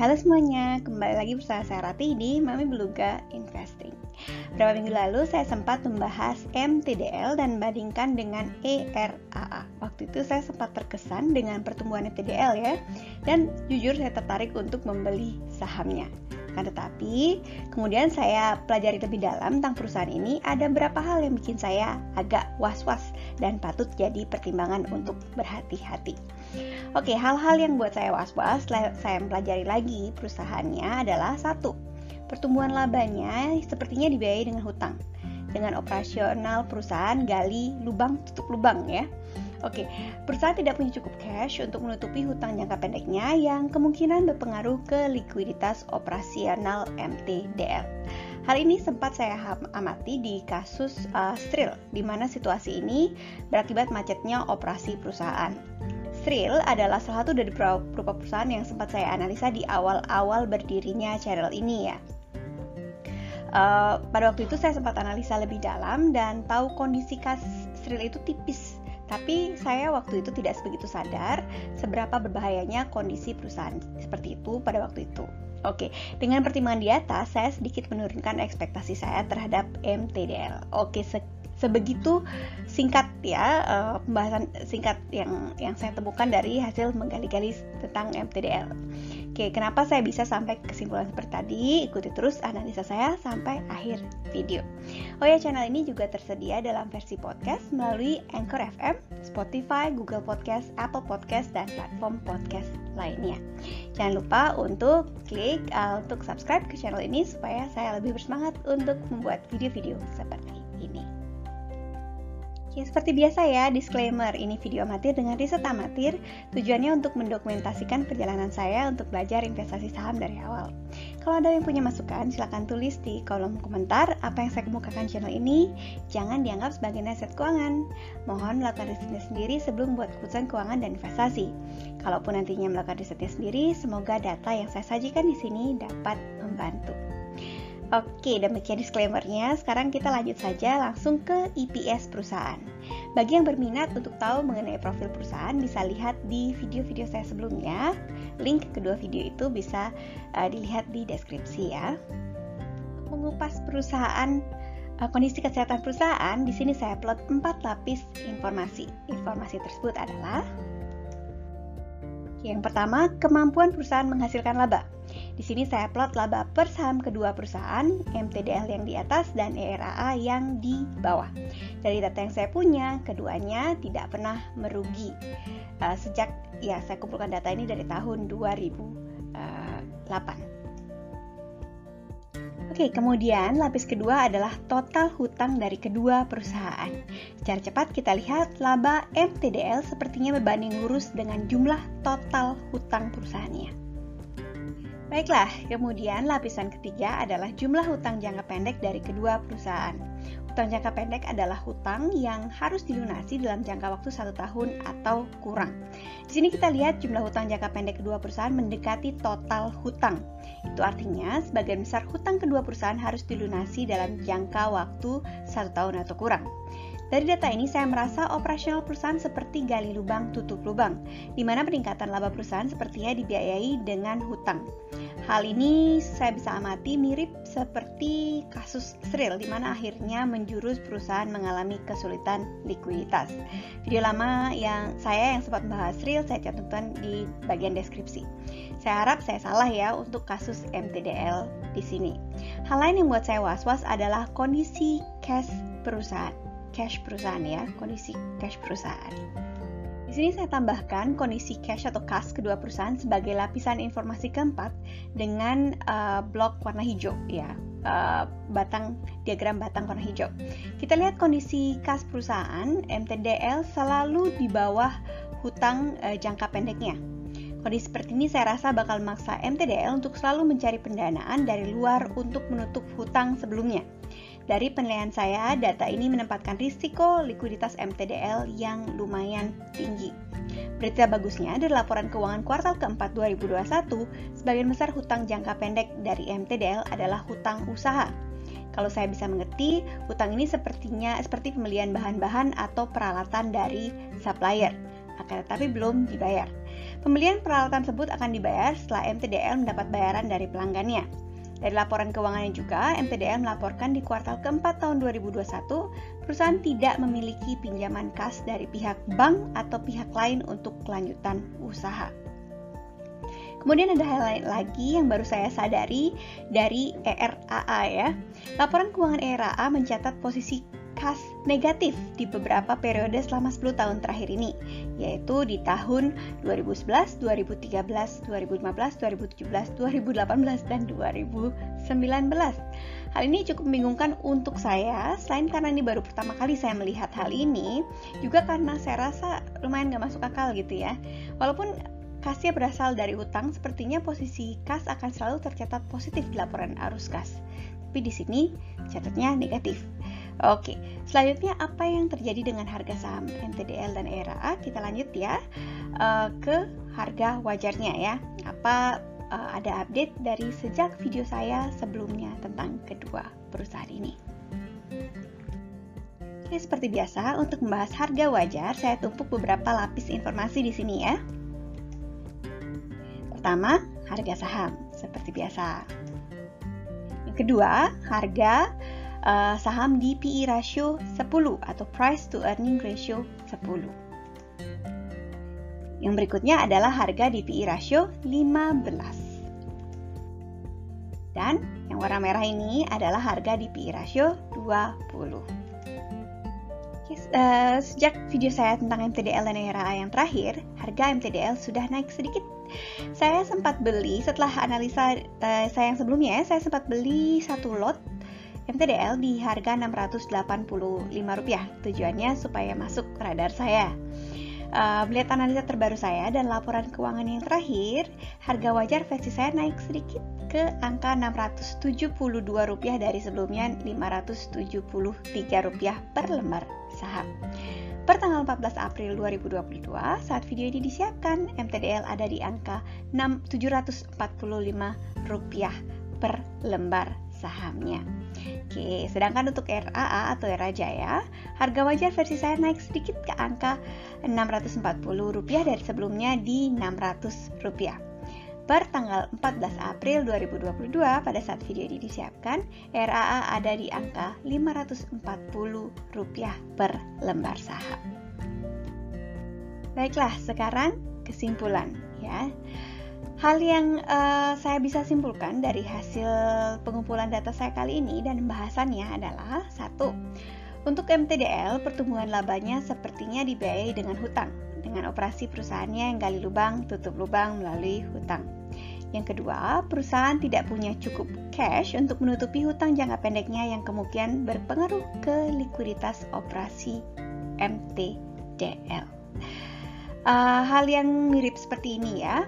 halo semuanya, kembali lagi bersama saya Rati di Mami Beluga Investing. Beberapa minggu lalu saya sempat membahas MTDL dan bandingkan dengan ERAA. Waktu itu saya sempat terkesan dengan pertumbuhan MTDL ya, dan jujur saya tertarik untuk membeli sahamnya. Kan tetapi, kemudian saya pelajari lebih dalam tentang perusahaan ini, ada beberapa hal yang bikin saya agak was-was dan patut jadi pertimbangan untuk berhati-hati. Oke, hal-hal yang buat saya was-was, saya mempelajari lagi perusahaannya adalah satu, pertumbuhan labanya sepertinya dibiayai dengan hutang. Dengan operasional perusahaan gali lubang tutup lubang ya. Oke, perusahaan tidak punya cukup cash untuk menutupi hutang jangka pendeknya yang kemungkinan berpengaruh ke likuiditas operasional MTDL. Hal ini sempat saya amati di kasus uh, Stril, di mana situasi ini berakibat macetnya operasi perusahaan. Stril adalah salah satu dari beberapa perusahaan yang sempat saya analisa di awal-awal berdirinya channel ini ya. Uh, pada waktu itu saya sempat analisa lebih dalam dan tahu kondisi kas Stril itu tipis tapi saya waktu itu tidak sebegitu sadar seberapa berbahayanya kondisi perusahaan seperti itu pada waktu itu. Oke, dengan pertimbangan di atas, saya sedikit menurunkan ekspektasi saya terhadap MTDL. Oke, se sebegitu singkat ya uh, pembahasan singkat yang yang saya temukan dari hasil menggali-gali tentang MTDL. Oke, kenapa saya bisa sampai kesimpulan seperti tadi? Ikuti terus analisa saya sampai akhir video. Oh ya, channel ini juga tersedia dalam versi podcast melalui Anchor FM, Spotify, Google Podcast, Apple Podcast, dan platform podcast lainnya. Jangan lupa untuk klik uh, untuk subscribe ke channel ini supaya saya lebih bersemangat untuk membuat video-video seperti ini. Ya, seperti biasa ya, disclaimer, ini video amatir dengan riset amatir, tujuannya untuk mendokumentasikan perjalanan saya untuk belajar investasi saham dari awal. Kalau ada yang punya masukan, silahkan tulis di kolom komentar apa yang saya kemukakan channel ini, jangan dianggap sebagai nasihat keuangan. Mohon melakukan risetnya sendiri sebelum buat keputusan keuangan dan investasi. Kalaupun nantinya melakukan risetnya sendiri, semoga data yang saya sajikan di sini dapat membantu. Oke, demikian disclaimernya. Sekarang kita lanjut saja langsung ke EPS perusahaan. Bagi yang berminat untuk tahu mengenai profil perusahaan, bisa lihat di video-video saya sebelumnya. Link kedua video itu bisa uh, dilihat di deskripsi ya. Mengupas perusahaan uh, kondisi kesehatan perusahaan, di sini saya plot 4 lapis informasi. Informasi tersebut adalah yang pertama, kemampuan perusahaan menghasilkan laba. Di sini saya plot laba per saham kedua perusahaan, MTDL yang di atas dan ERAA yang di bawah. Dari data yang saya punya, keduanya tidak pernah merugi. Uh, sejak ya saya kumpulkan data ini dari tahun 2008. Oke, kemudian lapis kedua adalah total hutang dari kedua perusahaan. Secara cepat kita lihat laba MTDL sepertinya berbanding lurus dengan jumlah total hutang perusahaannya. Baiklah, kemudian lapisan ketiga adalah jumlah hutang jangka pendek dari kedua perusahaan. Hutang jangka pendek adalah hutang yang harus dilunasi dalam jangka waktu satu tahun atau kurang. Di sini kita lihat jumlah hutang jangka pendek kedua perusahaan mendekati total hutang. Itu artinya sebagian besar hutang kedua perusahaan harus dilunasi dalam jangka waktu satu tahun atau kurang. Dari data ini saya merasa operasional perusahaan seperti gali lubang tutup lubang, di mana peningkatan laba perusahaan sepertinya dibiayai dengan hutang. Hal ini saya bisa amati mirip seperti kasus Sril, di mana akhirnya menjurus perusahaan mengalami kesulitan likuiditas. Video lama yang saya yang sempat membahas Sril saya cantumkan di bagian deskripsi. Saya harap saya salah ya untuk kasus MTDL di sini. Hal lain yang membuat saya was-was adalah kondisi cash perusahaan cash perusahaan ya, kondisi cash perusahaan. Di sini saya tambahkan kondisi cash atau kas kedua perusahaan sebagai lapisan informasi keempat dengan uh, blok warna hijau ya, uh, batang diagram batang warna hijau. Kita lihat kondisi kas perusahaan MTDL selalu di bawah hutang uh, jangka pendeknya. Kondisi seperti ini saya rasa bakal memaksa MTDL untuk selalu mencari pendanaan dari luar untuk menutup hutang sebelumnya. Dari penilaian saya, data ini menempatkan risiko likuiditas MTDL yang lumayan tinggi. Berita bagusnya dari laporan keuangan kuartal keempat 2021, sebagian besar hutang jangka pendek dari MTDL adalah hutang usaha. Kalau saya bisa mengerti, hutang ini sepertinya seperti pembelian bahan-bahan atau peralatan dari supplier, akan tetapi belum dibayar. Pembelian peralatan tersebut akan dibayar setelah MTDL mendapat bayaran dari pelanggannya. Dari laporan keuangannya juga, MTDL melaporkan di kuartal keempat tahun 2021, perusahaan tidak memiliki pinjaman kas dari pihak bank atau pihak lain untuk kelanjutan usaha. Kemudian ada hal lain lagi yang baru saya sadari dari ERAA ya. Laporan keuangan ERAA mencatat posisi kas negatif di beberapa periode selama 10 tahun terakhir ini, yaitu di tahun 2011, 2013, 2015, 2017, 2018, dan 2019. Hal ini cukup membingungkan untuk saya, selain karena ini baru pertama kali saya melihat hal ini, juga karena saya rasa lumayan gak masuk akal gitu ya. Walaupun kasnya berasal dari hutang, sepertinya posisi kas akan selalu tercatat positif di laporan arus kas. Tapi di sini catatnya negatif. Oke, selanjutnya apa yang terjadi dengan harga saham MTDL dan ERA? Kita lanjut ya uh, ke harga wajarnya ya. Apa uh, ada update dari sejak video saya sebelumnya tentang kedua perusahaan ini? Oke, seperti biasa untuk membahas harga wajar, saya tumpuk beberapa lapis informasi di sini ya. Pertama, harga saham seperti biasa. Yang kedua, harga uh, saham di PE ratio 10 atau price to earning ratio 10. Yang berikutnya adalah harga di PE ratio 15. Dan yang warna merah ini adalah harga di PE ratio 20. uh, sejak video saya tentang MTDL dan ERA yang terakhir, harga MTDL sudah naik sedikit. Saya sempat beli setelah analisa uh, saya yang sebelumnya, saya sempat beli satu lot MTDL di harga Rp685. Tujuannya supaya masuk radar saya. Uh, melihat analisa terbaru saya dan laporan keuangan yang terakhir, harga wajar versi saya naik sedikit ke angka Rp672 dari sebelumnya Rp573 per lembar saham. Per tanggal 14 April 2022, saat video ini disiapkan, MTDL ada di angka Rp745 per lembar sahamnya. Oke, sedangkan untuk RAA atau RA Jaya, harga wajar versi saya naik sedikit ke angka Rp640 dari sebelumnya di Rp600. Per tanggal 14 April 2022 pada saat video ini disiapkan, RAA ada di angka Rp540 per lembar saham. Baiklah, sekarang kesimpulan ya. Hal yang uh, saya bisa simpulkan dari hasil pengumpulan data saya kali ini dan pembahasannya adalah satu, untuk MTDL pertumbuhan labanya sepertinya dibiayai dengan hutang, dengan operasi perusahaannya yang gali lubang, tutup lubang melalui hutang. Yang kedua, perusahaan tidak punya cukup cash untuk menutupi hutang jangka pendeknya yang kemungkinan berpengaruh ke likuiditas operasi MTDL. Uh, eh, hal yang mirip seperti ini ya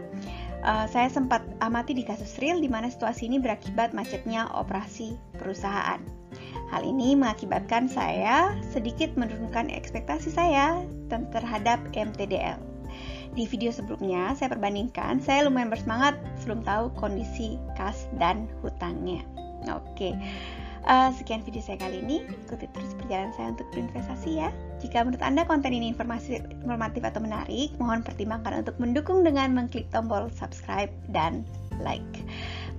uh, saya sempat amati di kasus real di mana situasi ini berakibat macetnya operasi perusahaan. Hal ini mengakibatkan saya sedikit menurunkan ekspektasi saya terhadap MTDL. Di video sebelumnya saya perbandingkan, saya lumayan bersemangat sebelum tahu kondisi kas dan hutangnya. Oke. Uh, sekian video saya kali ini. Ikuti terus perjalanan saya untuk berinvestasi ya. Jika menurut Anda konten ini informasi, informatif atau menarik, mohon pertimbangkan untuk mendukung dengan mengklik tombol subscribe dan like.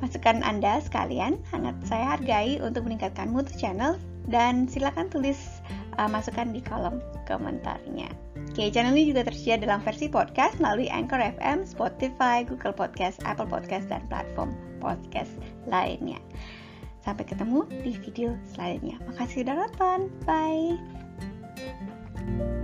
Masukan Anda sekalian sangat saya hargai untuk meningkatkan mutu channel dan silakan tulis uh, masukan di kolom komentarnya. Oke, channel ini juga tersedia dalam versi podcast melalui Anchor FM, Spotify, Google Podcast, Apple Podcast, dan platform podcast lainnya. Sampai ketemu di video selanjutnya. Makasih udah nonton. Bye.